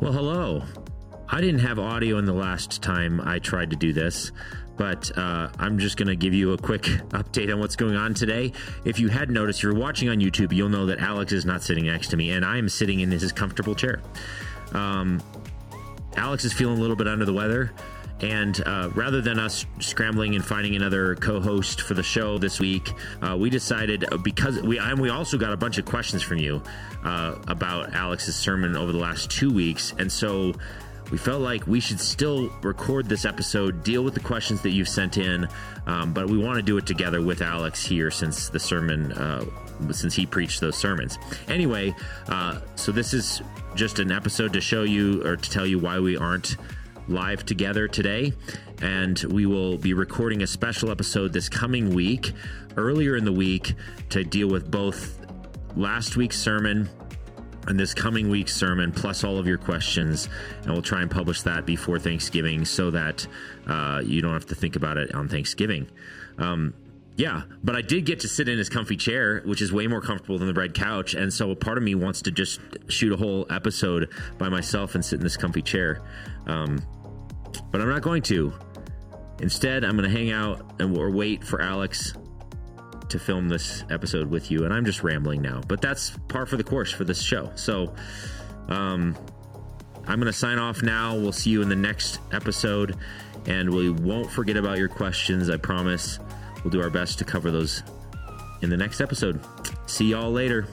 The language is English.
Well, hello. I didn't have audio in the last time I tried to do this, but uh, I'm just going to give you a quick update on what's going on today. If you had noticed, you're watching on YouTube, you'll know that Alex is not sitting next to me, and I am sitting in his comfortable chair. Um, Alex is feeling a little bit under the weather. And uh, rather than us scrambling and finding another co-host for the show this week, uh, we decided uh, because we and we also got a bunch of questions from you uh, about Alex's sermon over the last two weeks, and so we felt like we should still record this episode, deal with the questions that you've sent in, um, but we want to do it together with Alex here since the sermon, uh, since he preached those sermons. Anyway, uh, so this is just an episode to show you or to tell you why we aren't live together today. And we will be recording a special episode this coming week, earlier in the week, to deal with both last week's sermon and this coming week's sermon, plus all of your questions. And we'll try and publish that before Thanksgiving so that uh, you don't have to think about it on Thanksgiving. Um, yeah, but I did get to sit in his comfy chair, which is way more comfortable than the red couch. And so a part of me wants to just shoot a whole episode by myself and sit in this comfy chair. Um, but I'm not going to. Instead, I'm going to hang out and or wait for Alex to film this episode with you. And I'm just rambling now, but that's par for the course for this show. So, um, I'm going to sign off now. We'll see you in the next episode, and we won't forget about your questions. I promise. We'll do our best to cover those in the next episode. See y'all later.